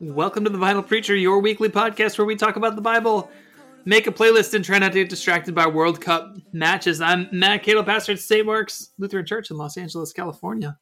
Welcome to the Vinyl Preacher, your weekly podcast where we talk about the Bible, make a playlist, and try not to get distracted by World Cup matches. I'm Matt Keadle, pastor at St. Mark's Lutheran Church in Los Angeles, California.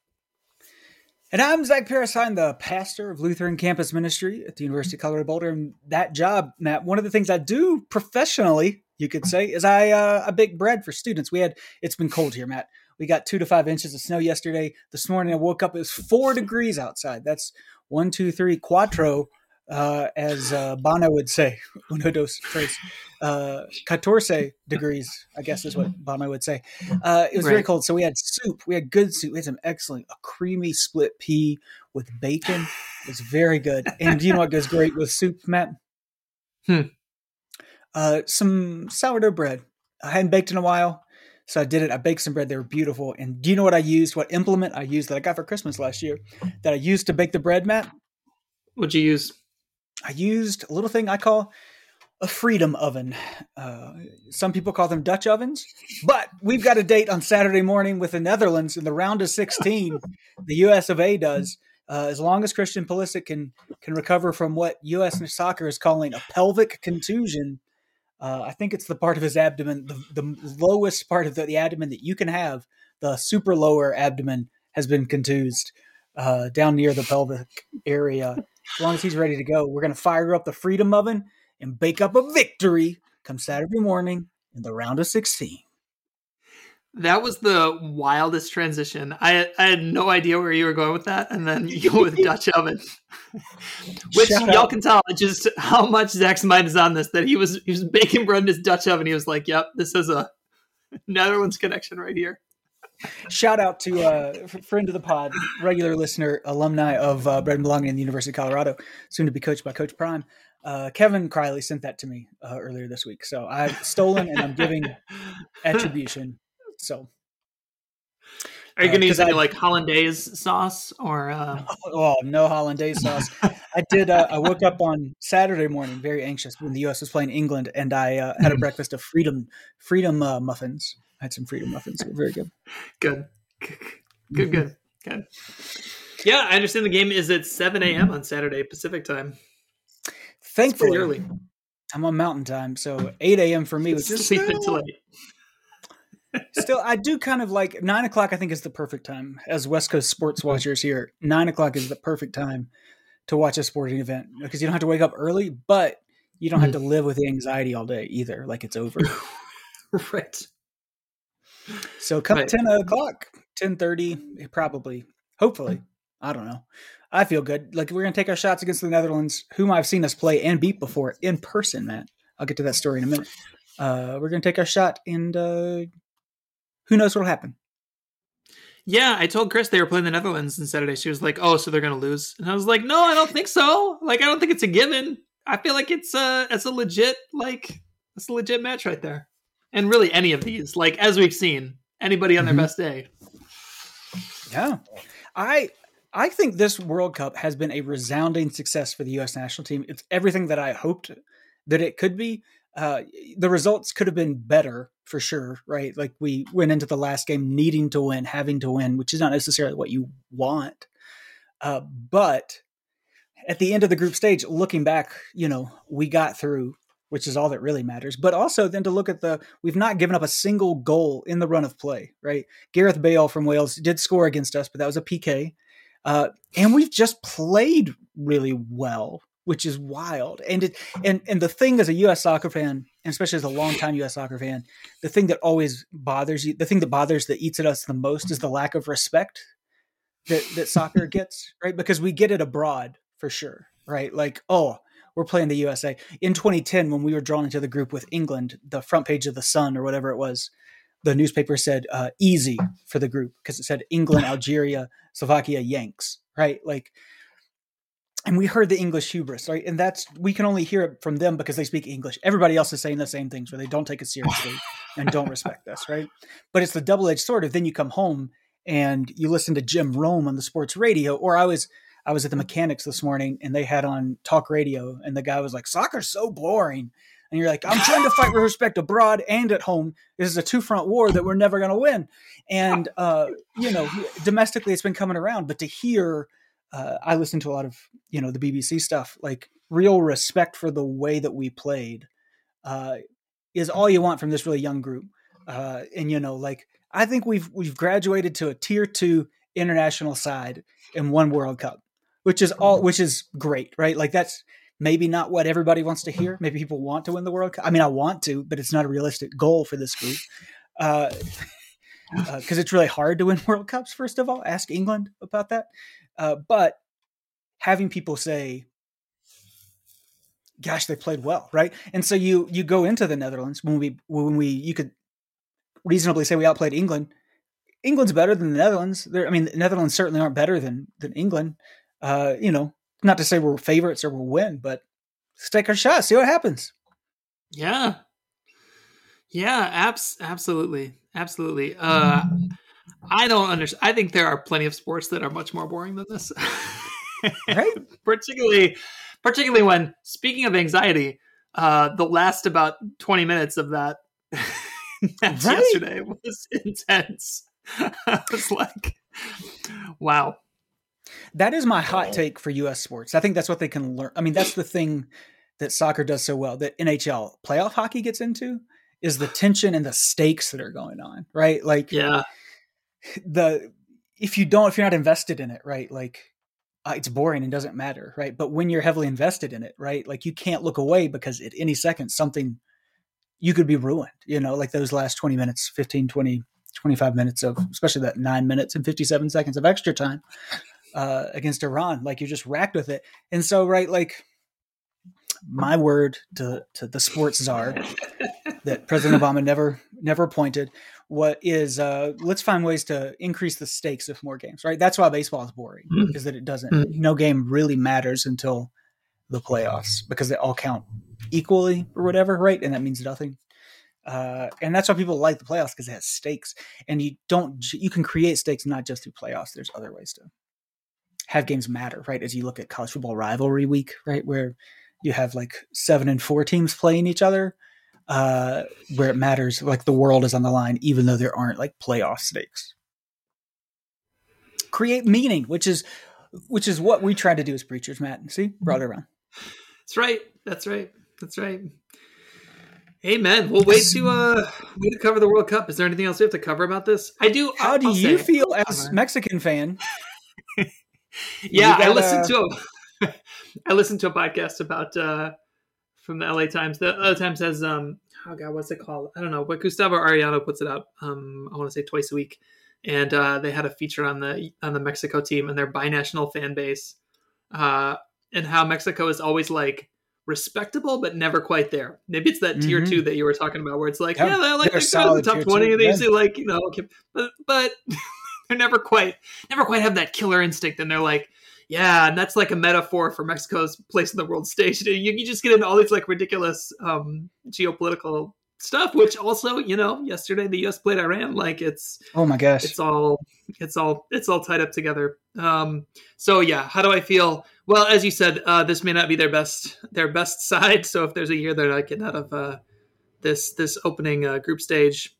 And I'm Zach Parasine, the pastor of Lutheran Campus Ministry at the University of Colorado Boulder. And that job, Matt, one of the things I do professionally, you could say, is I uh, I bake bread for students. We had it's been cold here, Matt. We got two to five inches of snow yesterday. This morning I woke up, it was four degrees outside. That's one, two, three, quattro, uh, as uh, Bono would say, uno, dos, tres, uh, catorce degrees, I guess is what Bono would say. Uh, it was very cold. So we had soup. We had good soup. We had some excellent, a creamy split pea with bacon. It was very good. And do you know what goes great with soup, Matt? Hmm. Uh, some sourdough bread. I hadn't baked in a while. So I did it. I baked some bread. They were beautiful. And do you know what I used? What implement I used that I got for Christmas last year that I used to bake the bread, Matt? What'd you use? I used a little thing I call a freedom oven. Uh, some people call them Dutch ovens, but we've got a date on Saturday morning with the Netherlands in the round of 16. the U.S. of A. does. Uh, as long as Christian Pulisic can can recover from what U.S. soccer is calling a pelvic contusion, uh, I think it's the part of his abdomen, the, the lowest part of the, the abdomen that you can have, the super lower abdomen has been contused uh, down near the pelvic area. As long as he's ready to go, we're going to fire up the freedom oven and bake up a victory come Saturday morning in the round of 16. That was the wildest transition. I I had no idea where you were going with that, and then you go with Dutch oven, which Shout y'all out. can tell just how much Zach's mind is on this. That he was he was baking bread in his Dutch oven. He was like, "Yep, this is a Netherlands connection right here." Shout out to uh, friend of the pod, regular listener, alumni of uh, Bread and Belonging in the University of Colorado, soon to be coached by Coach Prime. Uh, Kevin Criley sent that to me uh, earlier this week. So I've stolen and I'm giving attribution. So, Are you Uh, going to use any I- like hollandaise sauce or? Uh... oh, no hollandaise sauce. I did. Uh, I woke up on Saturday morning very anxious when the U.S. was playing England, and I uh, had a breakfast of freedom freedom uh, muffins. I had some freedom muffins. They were very good. Good. Good, good, good. Yeah, I understand the game is at 7 a.m. on Saturday Pacific time. Thankfully, early. I'm on Mountain Time, so 8 a.m. for me, which is Sleep until late. Still. I do kind of like nine o'clock. I think is the perfect time as West Coast sports watchers here. Nine o'clock is the perfect time to watch a sporting event because you don't have to wake up early, but you don't have to live with the anxiety all day either. Like it's over. right. So come Right. ten o'clock, ten thirty, probably, hopefully. I don't know. I feel good. Like we're gonna take our shots against the Netherlands, whom I've seen us play and beat before in person, Matt. I'll get to that story in a minute. Uh, we're gonna take our shot, and uh, who knows what'll happen. Yeah, I told Chris they were playing the Netherlands on Saturday. She was like, "Oh, so they're gonna lose," and I was like, "No, I don't think so. Like, I don't think it's a given. I feel like it's a it's a legit like it's a legit match right there. And really, any of these, like as we've seen, anybody on their mm-hmm. best day. Yeah, I I think this World Cup has been a resounding success for the U.S. national team. It's everything that I hoped that it could be. Uh, the results could have been better for sure, right? Like we went into the last game needing to win, having to win, which is not necessarily what you want. Uh, but at the end of the group stage, looking back, you know, we got through, which is all that really matters. But also then to look at the, we've not given up a single goal in the run of play, right? Gareth Bale from Wales did score against us, but that was a PK. Uh, and we've just played really well, which is wild. And it, and and the thing as a U.S. soccer fan, and especially as a longtime U.S. soccer fan, the thing that always bothers you, the thing that bothers that eats at us the most is the lack of respect that that soccer gets, right? Because we get it abroad for sure, right? Like, oh, we're playing the USA in 2010 when we were drawn into the group with England. The front page of the Sun or whatever it was, the newspaper said uh, "easy" for the group because it said England, Algeria, Slovakia, Yanks, right? Like, and we heard the English hubris, right? And that's we can only hear it from them because they speak English. Everybody else is saying the same things where they don't take it seriously and don't respect us, right? But it's the double edged sword of then you come home and you listen to Jim Rome on the sports radio, or I was I was at the mechanics this morning and they had on talk radio and the guy was like, "Soccer's so boring." And you're like, I'm trying to fight with respect abroad and at home. This is a two front war that we're never going to win. And, uh, you know, domestically it's been coming around, but to hear uh, I listen to a lot of you know the BBC stuff. Like real respect for the way that we played uh, is all you want from this really young group. Uh, and you know, like I think we've we've graduated to a tier two international side in one World Cup, which is all which is great, right? Like that's maybe not what everybody wants to hear. Maybe people want to win the World Cup. I mean, I want to, but it's not a realistic goal for this group. Uh, because uh, it's really hard to win World Cups. First of all, ask England about that. Uh, but having people say, "Gosh, they played well," right? And so you you go into the Netherlands when we when we you could reasonably say we outplayed England. England's better than the Netherlands. They're, I mean, the Netherlands certainly aren't better than than England. Uh, you know, not to say we're favorites or we'll win, but let's take our shot, see what happens. Yeah, yeah, abs- absolutely, absolutely. Uh, I don't understand. I think there are plenty of sports that are much more boring than this. right? particularly, particularly when speaking of anxiety, uh, the last about twenty minutes of that match right? yesterday was intense. I was like, wow. That is my hot take for U.S. sports. I think that's what they can learn. I mean, that's the thing that soccer does so well that NHL playoff hockey gets into is the tension and the stakes that are going on, right? Like, yeah, the if you don't, if you're not invested in it, right? Like, uh, it's boring and doesn't matter, right? But when you're heavily invested in it, right? Like, you can't look away because at any second something you could be ruined, you know, like those last 20 minutes, 15, 20, 25 minutes of, especially that nine minutes and 57 seconds of extra time uh, against Iran. Like, you're just racked with it. And so, right, like, my word to, to the sports czar that President Obama never never appointed. What is uh, let's find ways to increase the stakes of more games, right? That's why baseball is boring, mm. is that it doesn't mm. no game really matters until the playoffs because they all count equally or whatever, right? And that means nothing. Uh, and that's why people like the playoffs because it has stakes, and you don't you can create stakes not just through playoffs. There's other ways to have games matter, right? As you look at college football rivalry week, right, where you have like seven and four teams playing each other uh, where it matters, like the world is on the line, even though there aren't like playoff stakes. Create meaning, which is which is what we try to do as preachers, Matt. See, brought it around. That's right. That's right. That's right. Amen. We'll wait to uh wait to cover the World Cup. Is there anything else we have to cover about this? I do. How do I'll you feel as Mexican fan? yeah, I listened to a I listened to a podcast about uh from the LA Times. The LA Times has um oh god, what's it called? I don't know. But Gustavo Arellano puts it out. Um, I want to say twice a week, and uh, they had a feature on the on the Mexico team and their binational fan base, uh, and how Mexico is always like respectable but never quite there. Maybe it's that tier mm-hmm. two that you were talking about, where it's like, yeah, yeah they're like they're, they're the top twenty, two, and they usually like you know, but but they're never quite never quite have that killer instinct, and they're like yeah, and that's like a metaphor for Mexico's place in the world stage. You, you just get into all these like ridiculous um, geopolitical stuff, which also, you know, yesterday the U.S. played Iran. Like it's oh my gosh, it's all it's all it's all tied up together. Um, so yeah, how do I feel? Well, as you said, uh, this may not be their best their best side. So if there's a year they're not getting out of uh, this this opening uh, group stage,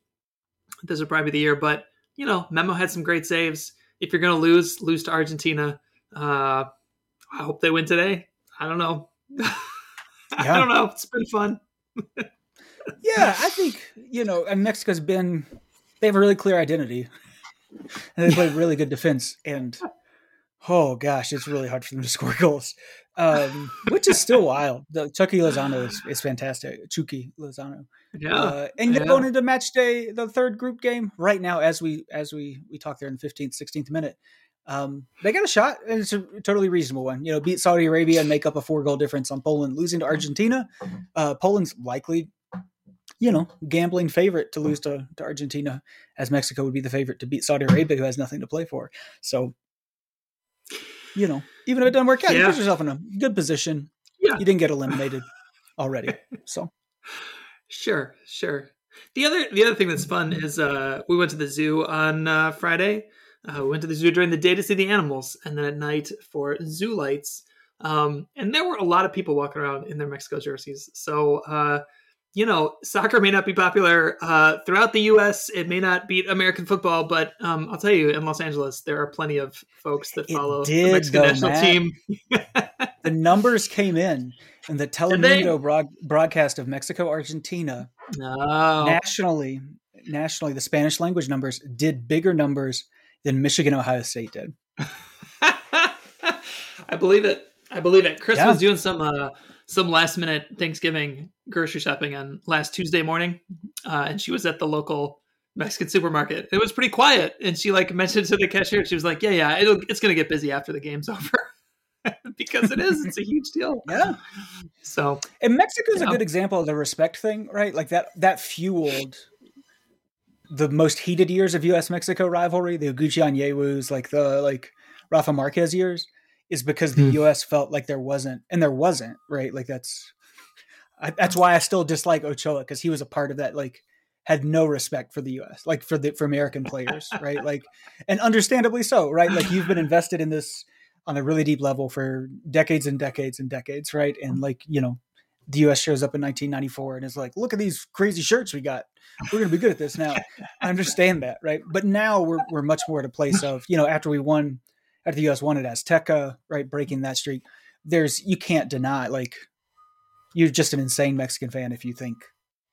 this would probably be the year. But you know, Memo had some great saves. If you're going to lose, lose to Argentina. Uh, I hope they win today. I don't know. I don't know. It's been fun. yeah, I think you know, and Mexico's been they have a really clear identity, and they play really good defense. And oh gosh, it's really hard for them to score goals, um, which is still wild. The Chucky Lozano is, is fantastic. Chucky Lozano. Yeah, uh, and yeah. going into match day, the third group game right now, as we as we we talk there in the fifteenth, sixteenth minute, um, they got a shot, and it's a totally reasonable one. You know, beat Saudi Arabia and make up a four goal difference on Poland, losing to Argentina. Uh, Poland's likely, you know, gambling favorite to lose to, to Argentina, as Mexico would be the favorite to beat Saudi Arabia, who has nothing to play for. So, you know, even if it doesn't work out, yeah. you put yourself in a good position. Yeah. You didn't get eliminated already. So, sure, sure. The other the other thing that's fun is uh, we went to the zoo on uh, Friday uh, we went to the zoo during the day to see the animals, and then at night for zoo lights. Um, and there were a lot of people walking around in their Mexico jerseys. So uh, you know, soccer may not be popular uh, throughout the U.S. It may not beat American football, but um, I'll tell you, in Los Angeles, there are plenty of folks that It follow did, the Mexican though, national Matt. team. the numbers came in, and the? Telemundo broad, broadcast of Mexico Argentina No, nationally, nationally, the Spanish language numbers did bigger numbers than Michigan Ohio State did. I believe it. I believe it. Chris Yeah. was doing some uh, some last minute Thanksgiving grocery shopping on last Tuesday morning, uh, and she was at the local Mexican supermarket. It was pretty quiet, and she like mentioned to the cashier, she was like, "Yeah, yeah, it'll, it's going to get busy after the game's over." because it is, it's a huge deal. Yeah. So And Mexico's Yeah. a good example of the respect thing, right? Like that that fueled the most heated years of US Mexico rivalry, the Gucci Yewus, like the like Rafa Marquez years, is because the Hmm. US felt like there wasn't and there wasn't, right? Like that's I, that's why I still dislike Ochoa because he was a part of that like had no respect for the US, like for the for American players, right? Like and understandably so, right? Like you've been invested in this on a really deep level for decades and decades and decades, right? And like, you know, the US shows up in 1994 and is like, look at these crazy shirts we got. We're going to be good at this now. I understand that, right? But now we're, we're much more at a place of, you know, after we won, after the US won at Azteca, right, breaking that streak, there's, you can't deny, like, you're just an insane Mexican fan if you think,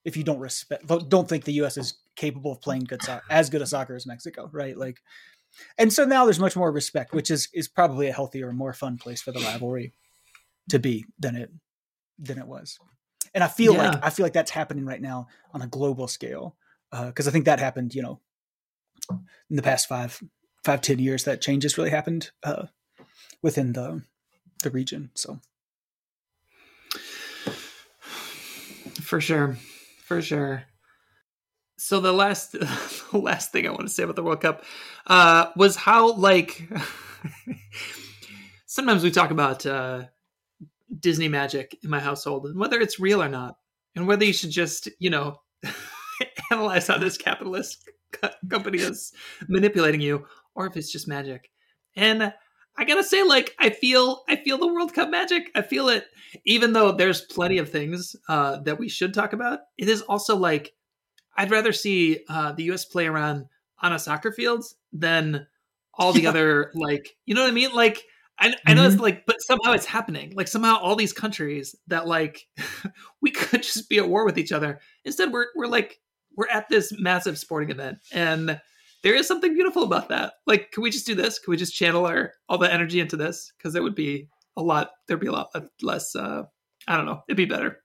if you don't respect, don't think the US is capable of playing good soccer, as good a soccer as Mexico, right? Like, and so now there's much more respect, which is is probably a healthier, more fun place for the rivalry to be than it than it was. And I feel Yeah. like I feel like that's happening right now on a global scale because I think that happened, you know, in the past five five ten years. That change has really happened uh, within the the region. So for sure, for sure. So the last, the last thing I want to say about the World Cup uh, was how like sometimes we talk about uh, Disney magic in my household and whether it's real or not, and whether you should just you know analyze how this capitalist co- company is manipulating you, or if it's just magic. And I gotta say, like, I feel, I feel the World Cup magic. I feel it, even though there's plenty of things uh, that we should talk about. It is also like, I'd rather see uh, the U.S. play around on a soccer field than all the Yeah. other, like, you know what I mean? Like, I, I know it's like, but somehow it's happening. Like somehow all these countries that like we could just be at war with each other. Instead, we're we're like we're at this massive sporting event, and there is something beautiful about that. Like, can we just do this? Can we just channel our all the energy into this? Because it would be a lot. There'd be a lot less. uh I don't know. It'd be better.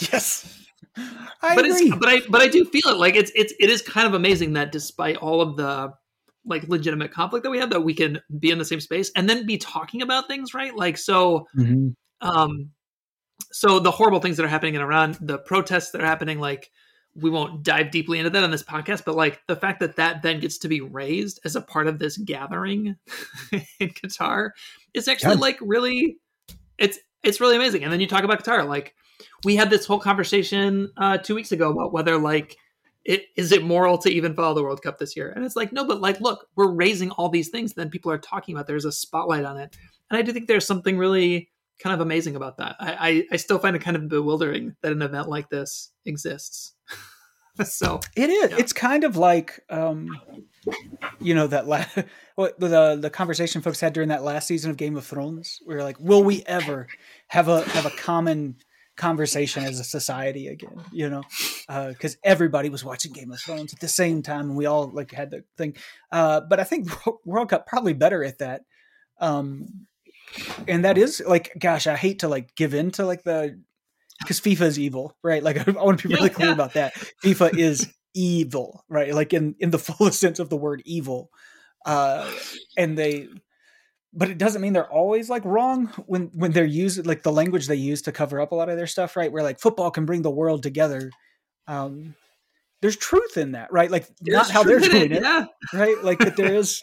yes, I but agree. it's but I but I do feel it. Like it's it's it is kind of amazing that despite all of the like legitimate conflict that we have, that we can be in the same space and then be talking about things, right? Like so. Mhm. um so the horrible things that are happening in iran the protests that are happening like we won't dive deeply into that on this podcast but like the fact that that then gets to be raised as a part of this gathering in qatar is actually Yeah. like really it's it's really amazing and then you talk about qatar like we had this whole conversation uh two weeks ago about whether like it is it moral to even follow the world cup this year and it's like no but like look we're raising all these things then people are talking about there's a spotlight on it and i do think there's something really kind of amazing about that. I, I, I still find it kind of bewildering that an event like this exists. so It is. Yeah. It's kind of like, um, you know, that la- what the the conversation folks had during that last season of Game of Thrones. We were like, will we ever have a have a common conversation as a society again? You know, because everybody was watching Game of Thrones at the same time, and we all like had the thing. Uh, but I think World Cup probably better at that. Um, and that is like, gosh, I hate to like give in to like the because FIFA is evil, right? Like I want to be really Yeah, clear yeah. about that. FIFA is evil, right? Like in in the fullest sense of the word evil. Uh and they but it doesn't mean they're always like wrong when when they're used like the language they use to cover up a lot of their stuff, right? Where like football can bring the world together. Um there's truth in that, right? Like not how they're doing it, Yeah. right? Like that there is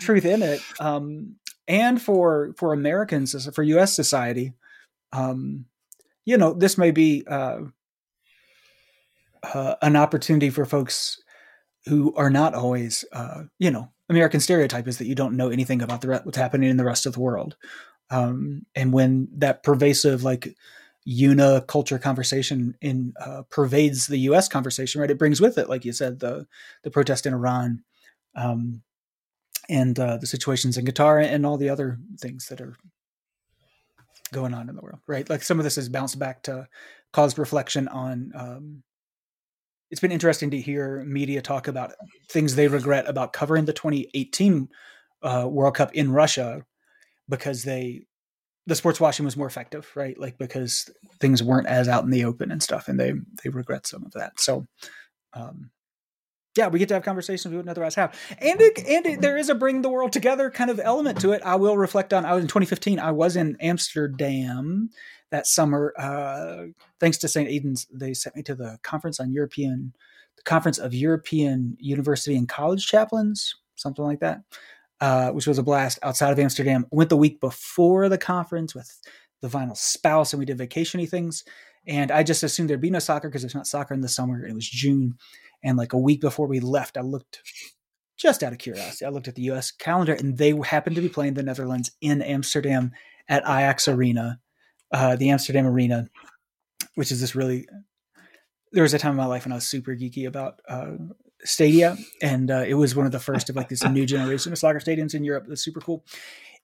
truth in it. Um, and for for Americans, for U.S. society, um, you know, this may be uh, uh, an opportunity for folks who are not always, uh, you know, American stereotype is that you don't know anything about the re- what's happening in the rest of the world. Um, and when that pervasive, like una culture conversation in uh, pervades the U.S. conversation. Right, it brings with it, like you said, the the protest in Iran, um, and uh, the situations in Qatar, and all the other things that are going on in the world. Right, like some of this has bounced back to caused reflection on. Um, it's been interesting to hear media talk about things they regret about covering the 2018 uh, World Cup in Russia because they the sports washing was more effective, right? Like because things weren't as out in the open and stuff, and they they regret some of that. So, um, yeah, we get to have conversations we wouldn't otherwise have, and it, and it, there is a bring the world together kind of element to it. I will reflect on. I was in 2015. I was in Amsterdam that summer. Uh, thanks to St. Aidan's, they sent me to the conference on European, the conference of European University and College Chaplains, something like that uh, which was a blast outside of Amsterdam. Went the week before the conference with the vinyl spouse, and we did vacationy things. And I just assumed there'd be no soccer because there's not soccer in the summer. It was June, and like a week before we left, I looked just out of curiosity. I looked at the U.S. calendar, and they happened to be playing the Netherlands in Amsterdam at Ajax Arena, uh, the Amsterdam Arena, which is this really. There was a time in my life when I was super geeky about uh, stadia, and uh, it was one of the first of like this new generation of soccer stadiums in Europe. That's super cool.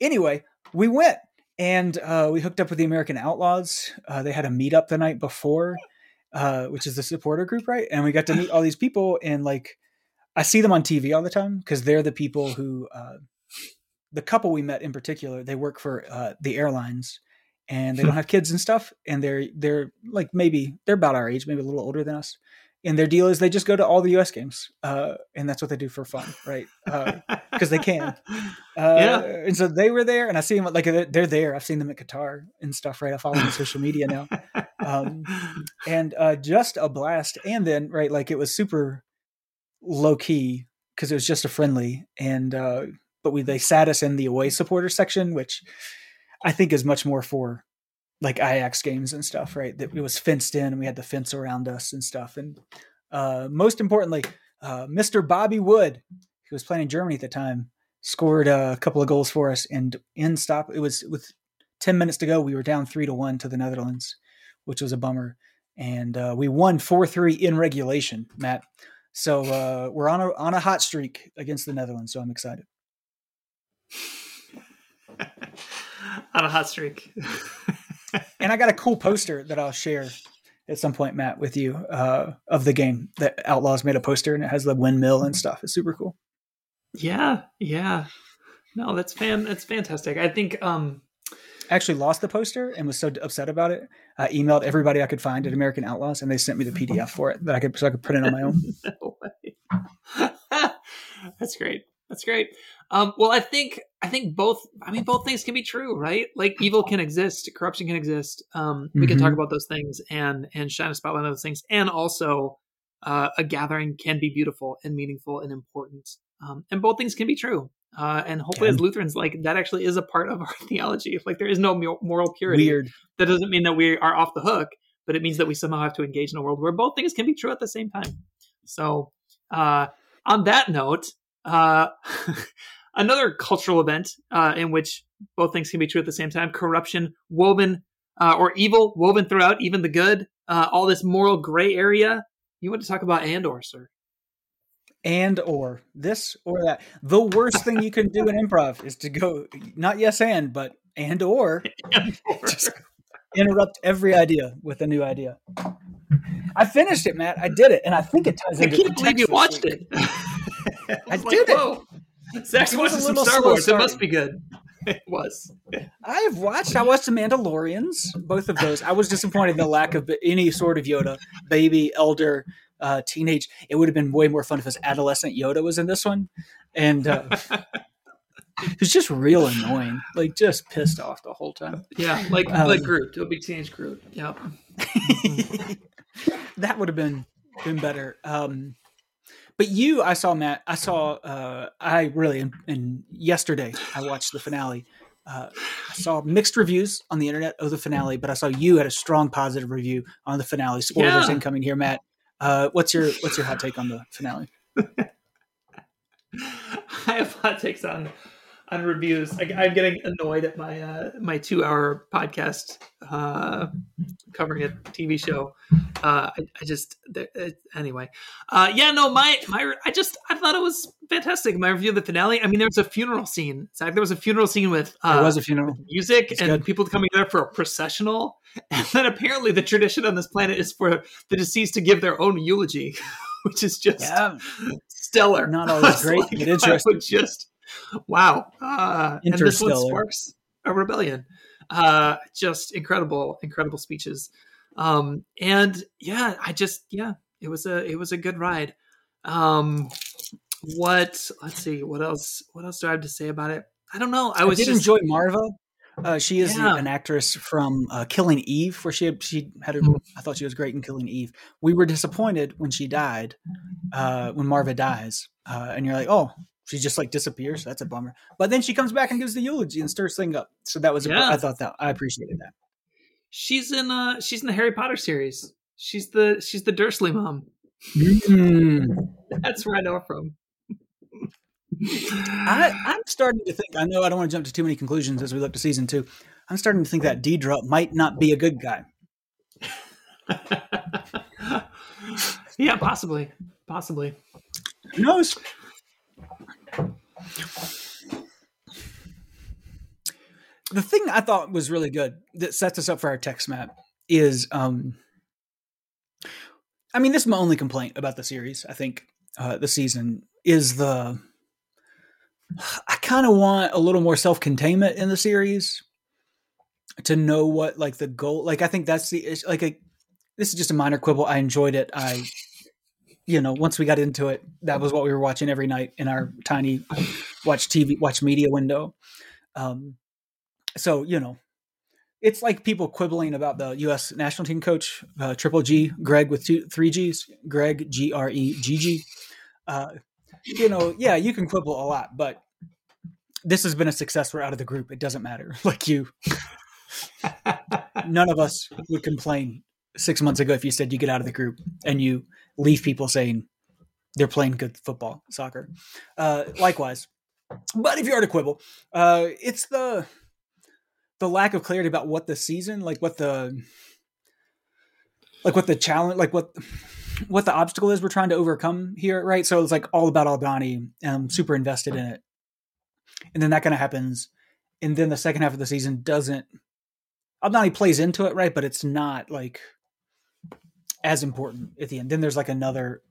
Anyway, we went and uh, we hooked up with the American Outlaws. Uh, they had a meetup the night before, uh, which is the supporter group, right? And we got to meet all these people, and like I see them on TV all the time because they're the people who. Uh, the couple we met in particular, they work for uh, the airlines, and they don't have kids and stuff, and they're they're like maybe they're about our age, maybe a little older than us, and their deal is they just go to all the U.S. games, uh, and that's what they do for fun, right? Because uh, they can. Uh, yeah. And so they were there, and I see them like they're there. I've seen them at Qatar and stuff, right? I follow them on social media now, um, and uh, just a blast. And then, right, like it was super low key because it was just a friendly, and uh, but we they sat us in the away supporter section, which I think is much more for like Ajax games and stuff, right? That it was fenced in and we had the fence around us and stuff. And uh, most importantly, uh, Mr. Bobby Wood, who was playing in Germany at the time, scored a couple of goals for us. And in stop, it was with 10 minutes to go, we were down three to one to the Netherlands, which was a bummer. And uh, we won 4 3 in regulation, Matt. So uh, we're on a, on a hot streak against the Netherlands. So I'm excited. on a hot streak. and I got a cool poster that I'll share at some point, Matt, with you uh, of the game. That Outlaws made a poster and it has the windmill and stuff. It's super cool. Yeah, yeah. No, that's fan. That's fantastic. I think. um actually lost the poster and was so upset about it. I emailed everybody I could find at American Outlaws, and they sent me the PDF for it that I could so I could print it on my own. no way. That's great. That's great. Um, well, I think I think both. I mean, both things can be true, right? Like evil can exist, corruption can exist. Um, we mm-hmm. can talk mm-hmm. about those things and and shine a spotlight on those things, and also uh, a gathering can be beautiful and meaningful and important. Um, and both things can be true. Uh, and hopefully, as Lutherans, like that actually is a part of our theology. Like there is no moral purity. Weird. That doesn't mean that we are off the hook, but it means that we somehow have to engage in a world where both things can be true at the same time. So, uh, on that note, uh, another cultural event uh, in which both things can be true at the same time corruption woven uh, or evil woven throughout even the good uh, all this moral gray area you want to talk about and or sir and or this or that the worst thing you can do in improv is to go not yes and but and or, and or. just interrupt every idea with a new idea i finished it matt i did it and i think it ties i can't believe you watched it I, I like, did it Zach watched some Star Wars. Starting. It must be good. It was. I have watched. I watched the Mandalorians. Both of those. I was disappointed in the lack of any sort of Yoda, baby, elder, uh, teenage. It would have been way more fun if his adolescent Yoda was in this one, and uh, it was just real annoying. Like just pissed off the whole time. Yeah, like um, like Groot. It'll be teenage Groot. Yep. that would have been been better. Um, but you, I saw Matt. I saw. Uh, I really and yesterday I watched the finale. Uh, I saw mixed reviews on the internet of the finale, but I saw you had a strong positive review on the finale. Spoilers yeah. incoming here, Matt. Uh, what's your what's your hot take on the finale? I have hot takes on on reviews. I, am getting annoyed at my uh, my two hour podcast uh, covering a TV show. Uh, I, I just anyway. Uh, yeah, no, my my I just I thought it was fantastic. My review of the finale. I mean, there was a funeral scene. Zach, there was a funeral scene with uh, there was a funeral music it's and good. people coming there for a processional. And then apparently the tradition on this planet is for the deceased to give their own eulogy, which is just yeah. stellar. Not always great, like, but interesting. Just wow. Uh, and this one sparks a rebellion. Uh, just incredible, incredible speeches. Um, and yeah, I just yeah, it was a it was a good ride. Um, what let's see, what else? What else do I have to say about it? I don't know. I was did just, enjoy Maarva. Uh, she is yeah. an actress from uh, Killing Eve, where she had, she had. A, mm-hmm. I thought she was great in Killing Eve. We were disappointed when she died, uh, when Maarva dies, uh, and you're like, oh, she just like disappears. That's a bummer. But then she comes back and gives the eulogy and stirs things up. So that was, yeah. A, I thought that I appreciated that. She's in uh she's in the Harry Potter series. She's the she's the Dursley mom. Mm. That's where I know her from. I, I'm starting to think. I know I don't want to jump to too many conclusions as we look to season two. I'm starting to think that Dedra might not be a good guy. yeah, possibly, possibly. Who knows? The thing I thought was really good that sets us up for our text map is um I mean this is my only complaint about the series, I think, uh the season is the I kind of want a little more self-containment in the series to know what like the goal like I think that's the like a this is just a minor quibble. I enjoyed it. I you know, once we got into it, that was what we were watching every night in our tiny watch TV, watch media window. Um, so you know, it's like people quibbling about the U.S. national team coach, uh, Triple G, Greg with two, three G's, Greg G R E G G. Uh, you know, yeah, you can quibble a lot, but this has been a success. We're out of the group. It doesn't matter. Like you, none of us would complain six months ago if you said you get out of the group and you leave people saying they're playing good football, soccer. Uh, likewise, but if you are to quibble, uh, it's the the lack of clarity about what the season, like what the like what the challenge, like what what the obstacle is we're trying to overcome here, right? So it's like all about Aldhani, and I'm super invested in it. And then that kind of happens, and then the second half of the season doesn't. Aldhani plays into it, right? But it's not like as important at the end. Then there's like another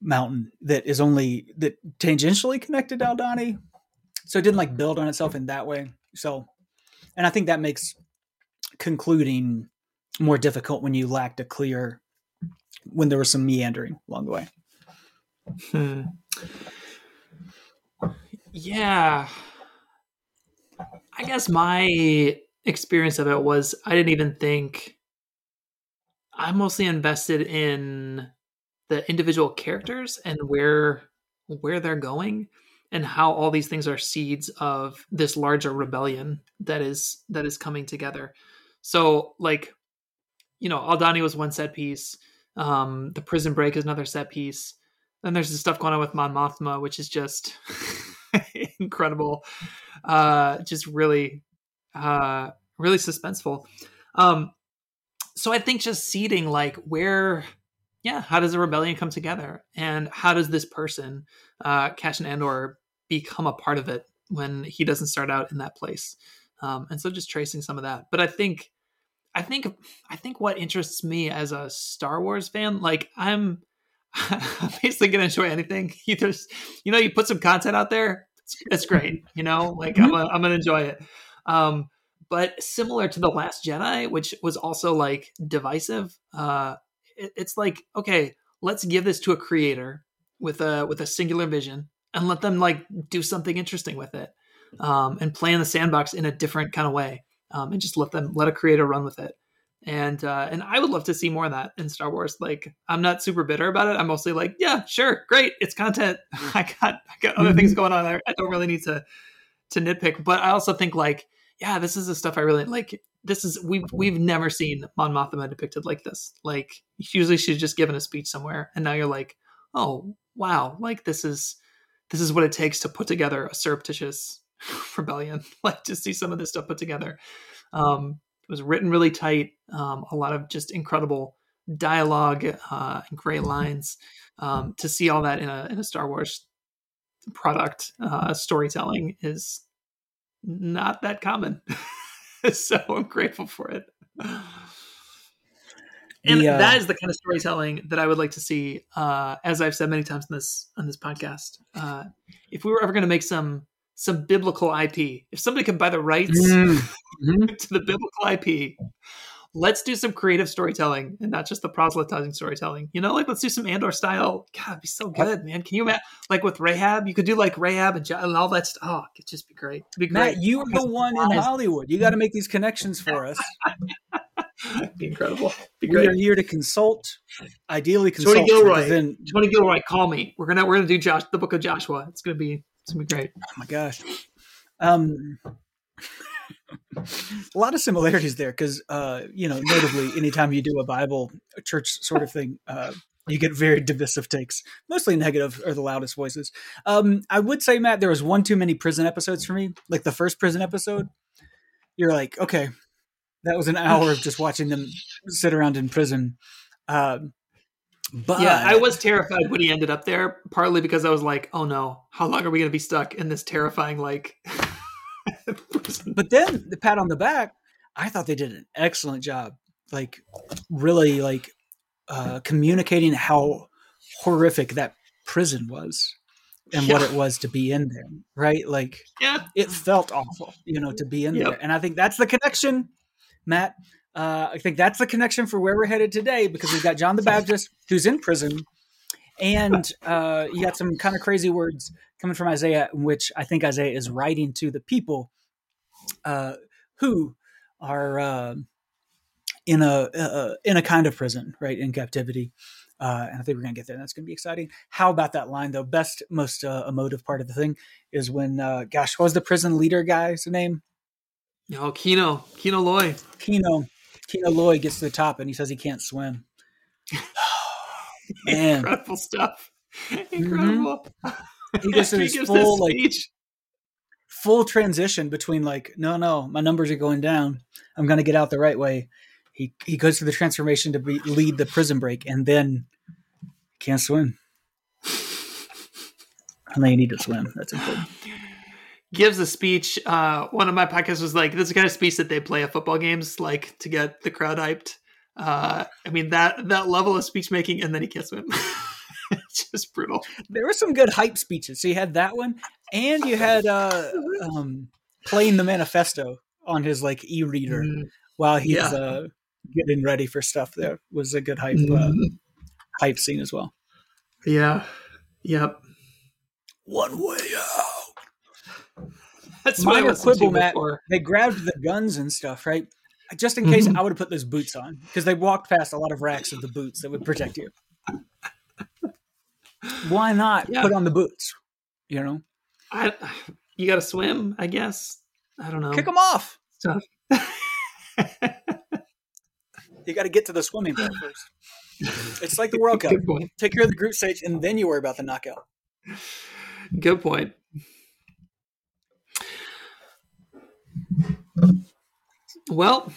mountain that is only that tangentially connected to Aldhani. So it didn't like build on itself in that way. So and I think that makes concluding more difficult when you lacked a clear when there was some meandering along the way. Hmm. Yeah. I guess my experience of it was I didn't even think I'm mostly invested in the individual characters and where where they're going and how all these things are seeds of this larger rebellion that is that is coming together. So like you know, Aldhani was one set piece. Um, the prison break is another set piece. Then there's the stuff going on with Mon Mothma, which is just incredible. Uh, just really, uh, really suspenseful. Um, so I think just seeding like where, yeah, how does a rebellion come together, and how does this person, uh, Cassian Andor, become a part of it when he doesn't start out in that place, um, and so just tracing some of that. But I think, I think, I think what interests me as a Star Wars fan, like I'm. I'm basically gonna enjoy anything. You just, you know, you put some content out there, it's, it's great. You know, like I'm, a, I'm gonna enjoy it. Um, but similar to the Last Jedi, which was also like divisive. Uh, it, it's like okay, let's give this to a creator with a with a singular vision and let them like do something interesting with it um, and play in the sandbox in a different kind of way um, and just let them let a creator run with it and uh, and I would love to see more of that in Star Wars. Like I'm not super bitter about it. I'm mostly like, yeah, sure, great, it's content. I got I got other things mm-hmm. going on. I, I don't really need to to nitpick, but I also think like yeah, this is the stuff I really like. This is we've we've never seen Mon Mothma depicted like this. Like usually she's just given a speech somewhere, and now you're like, oh wow, like this is this is what it takes to put together a surreptitious rebellion. Like to see some of this stuff put together. Um, It was written really tight. Um, a lot of just incredible dialogue uh, and great lines. Um, to see all that in a in a Star Wars product uh, storytelling is not that common. so I'm grateful for it. And The, uh, that is the kind of storytelling that I would like to see. Uh, as I've said many times in this on this podcast, uh, if we were ever going to make some some biblical IP, if somebody could buy the rights Mm. Mhm. to the biblical IP, let's do some creative storytelling and not just the proselytizing storytelling. You know, like let's do some Andor style. God, it'd be so good, man. Can you imagine? Like with Rahab, you could do like Rahab and, and all that stuff. Oh, it'd just be great. It'd be great. Matt, you are the one in Hollywood. You got to make these connections for us. It'd be incredible. Be We are here to consult, ideally consult. Tony Gilroy. Then, Tony Gilroy, call me. We're gonna we're gonna do Josh the book of Joshua. It's gonna be it's gonna be great. oh my gosh, um, a lot of similarities there because uh, you know, notably, anytime you do a Bible a church sort of thing, uh, you get very divisive takes. Mostly negative are the loudest voices. Um, I would say, Matt, there was one too many prison episodes for me. Like the first prison episode, you're like, okay, that was an hour of just watching them sit around in prison. Um, but Yeah, I was terrified when he ended up there, partly because I was like, oh no, how long are we gonna be stuck in this terrifying like prison? But then the pat on the back, I thought they did an excellent job. Like really like uh communicating how horrific that prison was and what it was to be in there, right? Like Yeah. it felt awful, you know, to be in Yep. there. And I think that's the connection, Matt. Uh, I think that's the connection for where we're headed today because we've got John the Baptist who's in prison, and uh, you got some kind of crazy words coming from Isaiah, in which I think Isaiah is writing to the people uh, who are uh, in a uh, in a kind of prison, right, in captivity. Uh, and I think we're gonna get there. That's gonna be exciting. How about that line though? Best, most uh, emotive part of the thing is when, uh, gosh, what was the prison leader guy's name? Oh, Kino, Kino Loy. Kino. Kino Loy gets to the top and he says he can't swim. Man, Incredible stuff. Mm-hmm. Incredible. He goes After through his full, like, speech. full transition between like, no, no, my numbers are going down. I'm gonna get out the right way. He he goes through the transformation to be, lead the prison break, and then can't swim. And they need to swim. That's important. gives a speech. Uh, one of my podcasts was like, "This is the kind of speech that they play at football games, like to get the crowd hyped." Uh, I mean that that level of speech making, and then he can't swim. it's just brutal. There were some good hype speeches. So you had that one, and you had uh, um, playing the manifesto on his like e-reader Mm, while he's Yeah. uh, getting ready for stuff. There was a good hype uh, mm, hype scene as well. yeah. Yep. One way. That's Minor quibble, Matt. before. They grabbed the guns and stuff, right? Just in case, Mhm. I would have put those boots on because they walked past a lot of racks of the boots that would protect you. Why not Yeah. put on the boots? You know, I, you got to swim, I guess. I don't know. kick them off. Stuff. You got to get to the swimming pool first. It's like the World Cup. Take care of the group stage, and then you worry about the knockout. Good point. Well,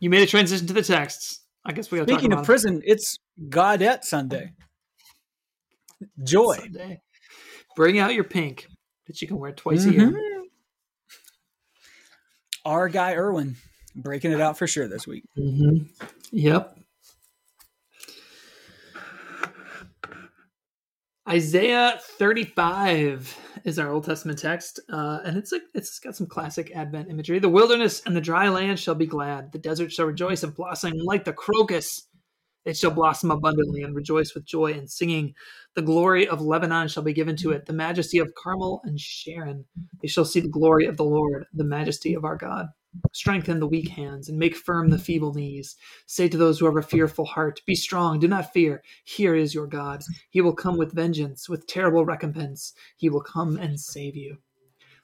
you made a transition to the texts. I guess we got to talk Speaking about of prison, it's Gaudete Sunday. Joy. Sunday. Bring out your pink that you can wear twice a year. Mhm. Our guy Irwin breaking it out for sure this week. Mhm. Yep. Isaiah 35 is our Old Testament text, uh, and it's like it's got some classic Advent imagery. The wilderness and the dry land shall be glad; the desert shall rejoice and blossom like the crocus. It shall blossom abundantly and rejoice with joy and singing. The glory of Lebanon shall be given to it, the majesty of Carmel and Sharon. They shall see the glory of the Lord, the majesty of our God. Strengthen the weak hands and make firm the feeble knees. Say to those who have a fearful heart, Be strong, do not fear. Here is your God. He will come with vengeance, with terrible recompense. He will come and save you.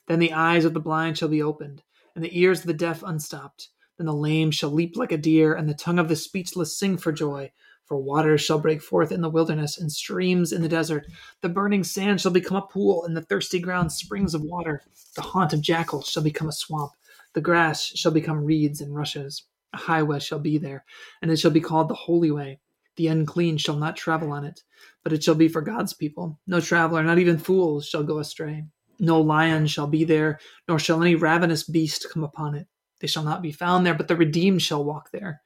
Then the eyes of the blind shall be opened, and the ears of the deaf unstopped. Then the lame shall leap like a deer, and the tongue of the speechless sing for joy. For waters shall break forth in the wilderness, and streams in the desert. The burning sand shall become a pool, and the thirsty ground springs of water. The haunt of jackals shall become a swamp. The grass shall become reeds and rushes. A highway shall be there, and it shall be called the Holy Way. The unclean shall not travel on it, but it shall be for God's people. No traveler, not even fools, shall go astray. No lion shall be there, nor shall any ravenous beast come upon it. They shall not be found there, but the redeemed shall walk there.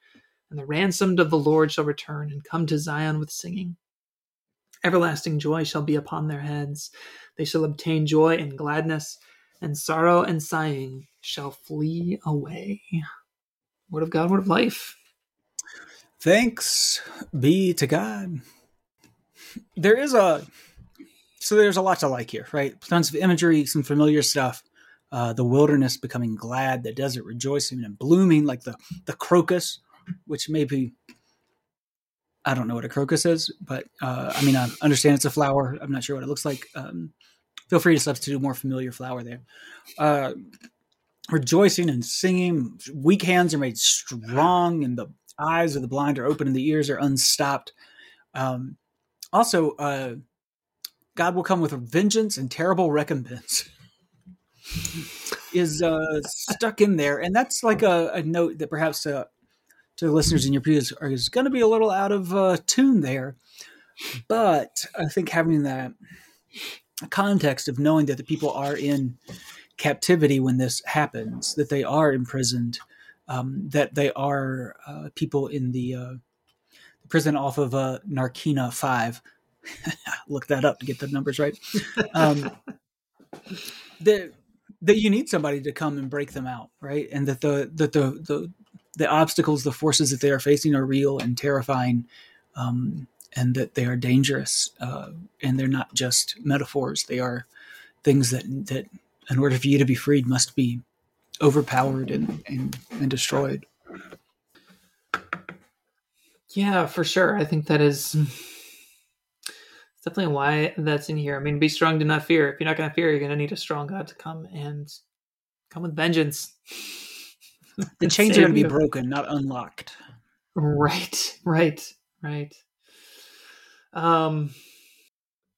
And the ransomed of the Lord shall return and come to Zion with singing. Everlasting joy shall be upon their heads. They shall obtain joy and gladness, and sorrow and sighing shall flee away. Word of God, word of life. Thanks be to God. There is a so there's a lot to like here, right? Tons of imagery, some familiar stuff. Uh, the wilderness becoming glad, the desert rejoicing and blooming, like the the crocus, which maybe I don't know what a crocus is, but uh, I mean I understand it's a flower. I'm not sure what it looks like. Um, feel free to substitute a more familiar flower there. Uh, rejoicing and singing. Weak hands are made strong, and the eyes of the blind are open, and the ears are unstopped. Um, also, uh, God will come with vengeance and terrible recompense. is uh, stuck in there, and that's like a, a note that perhaps uh, to the listeners in your pews is going to be a little out of uh, tune there. But I think having that context of knowing that the people are in captivity when this happens, that they are imprisoned, um, that they are uh, people in the, uh, prison off of uh, Narkina 5. Look that up to get the numbers right. Um, that, that you need somebody to come and break them out, right? And that the, that the, the, the obstacles, the forces that they are facing are real and terrifying. Um, and that they are dangerous, uh, and they're not just metaphors. They are things that that in order for you to be freed must be overpowered and, and, and destroyed. Yeah, for sure. I think that is definitely why that's in here. I mean, be strong, do not fear. If you're not going to fear, you're going to need a strong God to come and come with vengeance. the chains are going to be broken, not unlocked. Right, right, right. Um,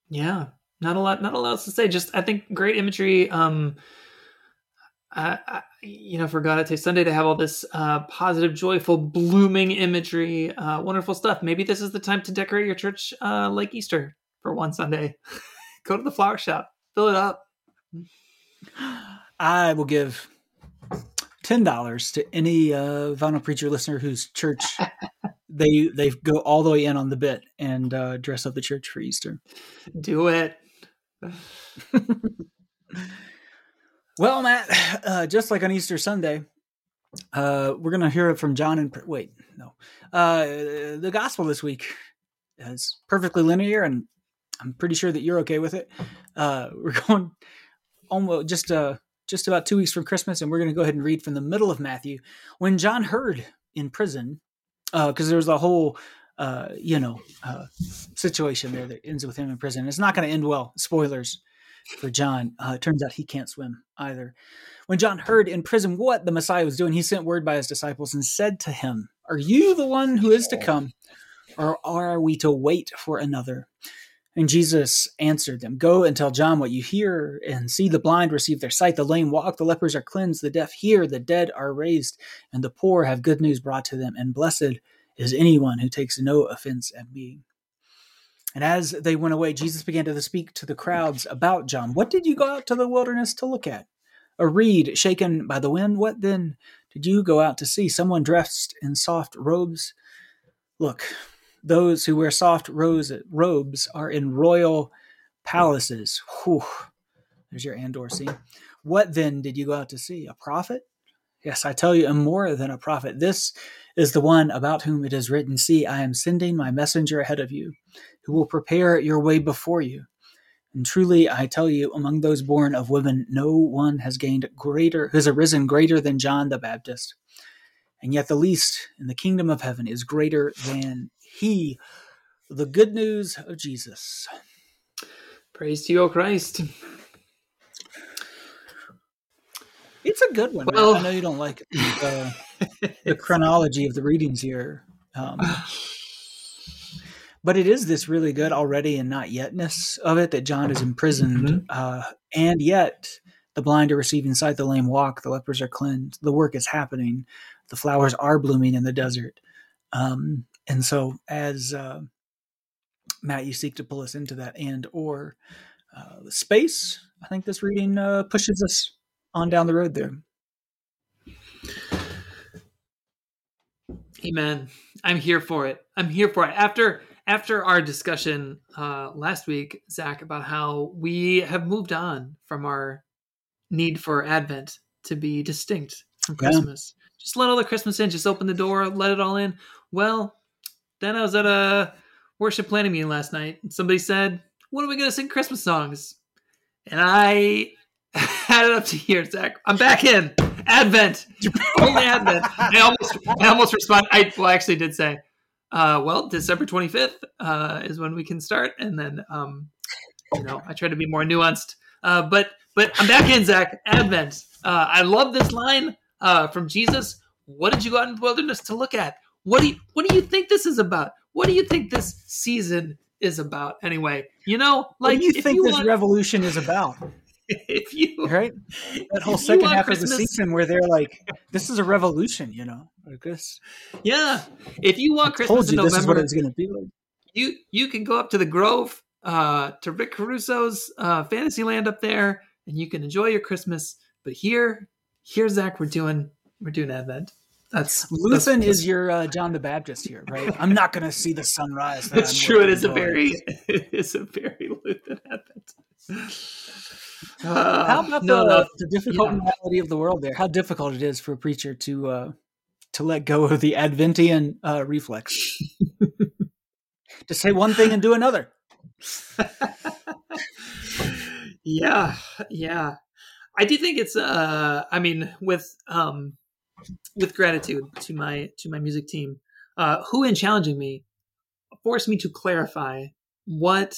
yeah, not a lot not a lot else to say just i think great imagery um I, I, you know for Gaudete Sunday to have all this uh, positive, joyful, blooming imagery, uh, wonderful stuff. Maybe this is the time to decorate your church uh, like Easter for one Sunday. Go to the flower shop, fill it up. I will give ten dollars to any uh, vinyl preacher listener whose church they they go all the way in on the bit and uh, dress up the church for Easter. Do it. well, Matt, uh, just like on Easter Sunday, uh, we're going to hear it from John and wait, no, uh, the gospel this week is perfectly linear, and I'm pretty sure that you're okay with it. Uh, we're going almost just uh, just about two weeks from Christmas, and we're going to go ahead and read from the middle of Matthew when John heard in prison because uh, there was a whole uh, you know, uh, situation there that ends with him in prison. It's not going to end well. Spoilers for John. Uh, it turns out he can't swim either. When John heard in prison what the Messiah was doing, he sent word by his disciples and said to him, Are you the one who is to come, or are we to wait for another? And Jesus answered them, Go and tell John what you hear and see the blind receive their sight, the lame walk, the lepers are cleansed, the deaf hear, the dead are raised, and the poor have good news brought to them. And blessed is anyone who takes no offense at me. And as they went away, Jesus began to speak to the crowds about John. What did you go out to the wilderness to look at? A reed shaken by the wind? What then did you go out to see? Someone dressed in soft robes? Look, those who wear soft rose, robes are in royal palaces. Whew. There's your Andor scene. What then did you go out to see? A prophet? Yes, I tell you, I'm more than a prophet. This is the one about whom it is written, See, I am sending my messenger ahead of you, who will prepare your way before you. And truly, I tell you, among those born of women, no one has gained greater, has arisen greater than John the Baptist. And yet, the least in the kingdom of heaven is greater than he. The good news of Jesus. Praise to you, O Christ. It's a good one. Well, I know you don't like the, the chronology of the readings here, um, but it is this really good already and not yetness of it that John is imprisoned, mm-hmm. uh, and yet The blind are receiving sight, the lame walk, the lepers are cleansed. The work is happening. The flowers are blooming in the desert. Um, and so, as uh, Matt, you seek to pull us into that Andor uh, space, I think this reading uh, pushes us on down the road there. Amen. I'm here for it. I'm here for it. After after our discussion uh, last week, Zach, about how we have moved on from our need for Advent to be distinct from Christmas. Yeah. Just let all the Christmas in. Just open the door, let it all in. Well, then I was at a worship planning meeting last night, and somebody said, "What are we going to sing Christmas songs?" And I had it up to here, Zach. I'm back in Advent, only Advent. I almost, I almost responded. I well, I actually did say, uh, "Well, December 25th uh, is when we can start," and then, um, you know, I try to be more nuanced. Uh, but, but I'm back in, Zach. Advent. Uh, I love this line uh, from Jesus. What did you go out in the wilderness to look at? What do you, what do you think this is about? What do you think this season is about? Anyway, you know, like what do you think you this want, revolution is about? if you right that whole second half Christmas, of the season where they're like, "This is a revolution," you know, like this. Yeah, if you want I Christmas in November, this is what it's going to be like. You you can go up to the Grove, uh, to Rick Caruso's uh, Fantasyland up there, and you can enjoy your Christmas. But here, here, Zach, we're doing we're doing Advent. That's Luthen is your uh, John the Baptist here, right? I'm not going to see the sunrise. That it's true. It is a very it is a very Luthen Advent. Uh, How about no, the, no. the difficult yeah. reality of the world there? How difficult it is for a preacher to uh, to let go of the Adventian uh, reflex, to say one thing and do another. yeah, yeah. I do think it's. Uh, I mean, with um, with gratitude to my to my music team, uh, who in challenging me forced me to clarify what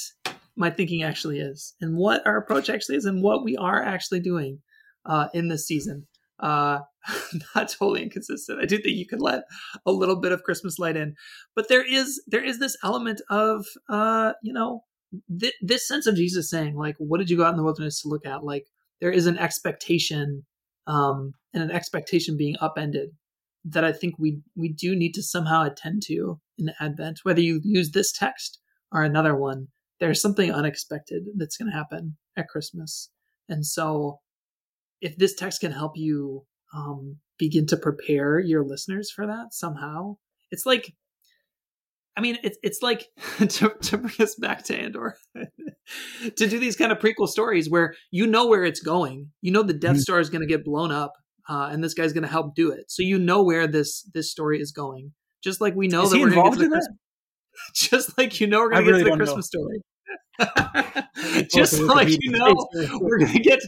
my thinking actually is and what our approach actually is and what we are actually doing uh, in this season. Uh, not totally inconsistent. I do think you can let a little bit of Christmas light in, but there is there is this element of uh, you know th- this sense of Jesus saying like, "What did you go out in the wilderness to look at?" Like there is an expectation um, and an expectation being upended that I think we we do need to somehow attend to in Advent, whether you use this text or another one there's something unexpected that's going to happen at Christmas. And so, if this text can help you um, begin to prepare your listeners for that somehow, it's like, I mean, it's it's like to, to bring us back to Andor, to do these kind of prequel stories where you know where it's going, you know the Death mm-hmm. Star is going to get blown up, uh, and this guy's going to help do it, so you know where this this story is going. Just like we know is that we're going to get to the Christmas, just like you know we're going to really get to the Christmas know. story. just like you know, we're gonna get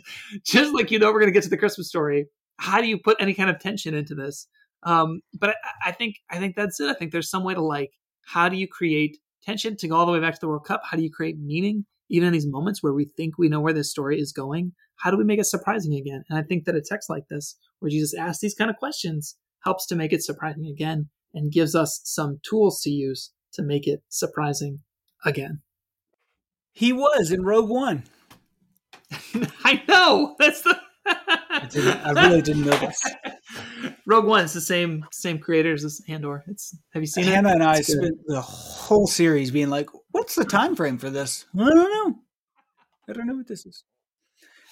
just like you know, we're gonna get to the Christmas story. How do you put any kind of tension into this? Um, but I, I think I think that's it. I think there's some way to like how do you create tension to go all the way back to the World Cup? How do you create meaning even in these moments where we think we know where this story is going? How do we make it surprising again? And I think that a text like this, where Jesus asks these kind of questions, helps to make it surprising again and gives us some tools to use to make it surprising again. He was in Rogue One. I know. That's the. I, I, really didn't know this. Rogue One is the same same creators as Andor. It's have you seen Hannah it? Hannah and I spent the whole series being like, "What's the time frame for this?" I don't know. I don't know what this is.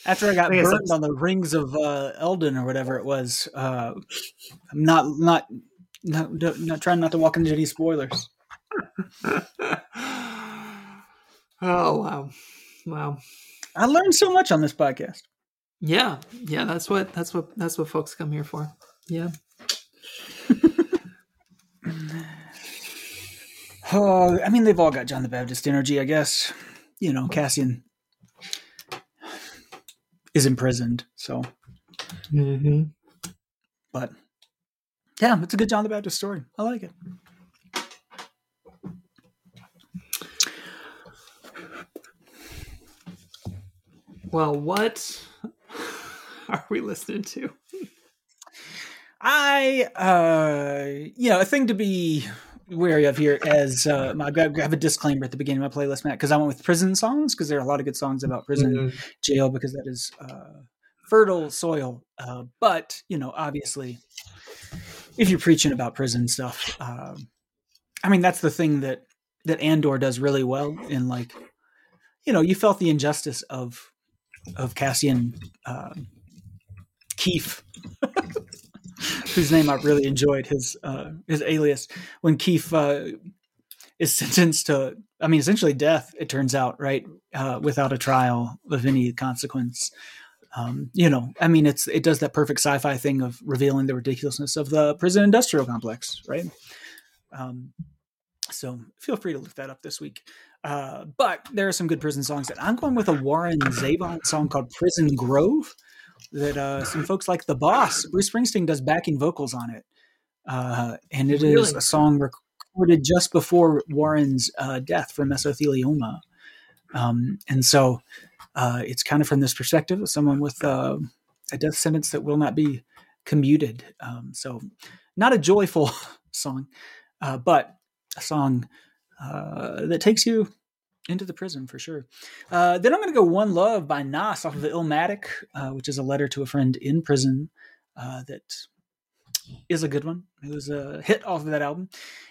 After I got I burned on the rings of uh, Elden or whatever it was, uh, I'm not not not, not trying not to walk into any spoilers. Oh wow, wow! I learned so much on this podcast. Yeah, yeah, that's what that's what that's what folks come here for. Yeah. oh, I mean, they've all got John the Baptist energy, I guess. You know, Cassian is imprisoned, so. Mm-hmm. But yeah, it's a good John the Baptist story. I like it. Well, what are we listening to? I, uh, you know, a thing to be wary of here as uh, I have a disclaimer at the beginning of my playlist, Matt, because I went with prison songs because there are a lot of good songs about prison, mm-hmm. jail, because that is uh, fertile soil. Uh, but you know, obviously, if you're preaching about prison stuff, uh, I mean, that's the thing that that Andor does really well. In like, you know, you felt the injustice of of Cassian uh, Keef, whose name I really enjoyed his uh, his alias when Keef uh, is sentenced to, I mean, essentially death. It turns out, right, uh, without a trial of any consequence. Um, you know, I mean, it's it does that perfect sci-fi thing of revealing the ridiculousness of the prison industrial complex, right? Um, so feel free to look that up this week. Uh, but there are some good prison songs that I'm going with a Warren Zevon song called Prison Grove that uh, some folks like The Boss, Bruce Springsteen does backing vocals on it. Uh, and it really? is a song recorded just before Warren's uh, death from mesothelioma. Um, and so uh, it's kind of from this perspective of someone with uh, a death sentence that will not be commuted. Um, so, not a joyful song, uh, but a song uh, that takes you into the prison for sure. Uh, then I'm going to go One Love by Nas off of the Illmatic, uh, which is a letter to a friend in prison that is a good one. It was a hit off of that album.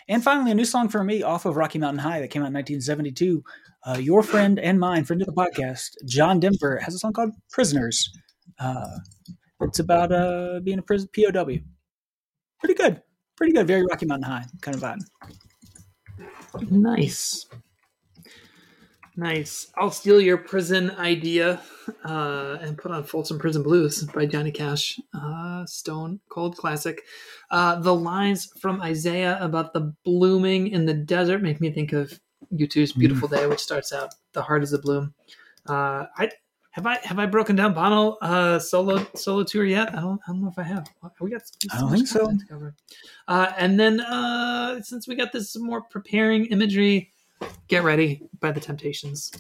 And finally, a new song for me off of Rocky Mountain High that came out in 1972 uh, your friend and mine, friend of the podcast, John Denver, has a song called "Prisoners." Uh, it's about uh, being a prison POW. Pretty good, pretty good. Very Rocky Mountain High kind of vibe. Nice, nice. I'll steal your prison idea uh, and put on Folsom Prison Blues by Johnny Cash. Uh, Stone Cold classic. Uh, the lines from Isaiah about the blooming in the desert make me think of U2's mm-hmm. "Beautiful Day," which starts out "The heart is a bloom." Uh, I have I have I broken down Bono uh, solo solo tour yet? I don't I don't know if I have. We got. I don't think so. Uh, and then uh, since we got this more preparing imagery, get ready by the Temptations.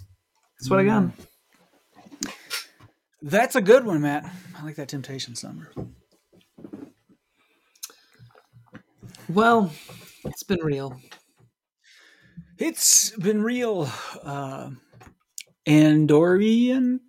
That's what. I got. Mm. That's a good one, Matt. I like that Temptations number. Well, it's been real. It's been real. Uh, Andorian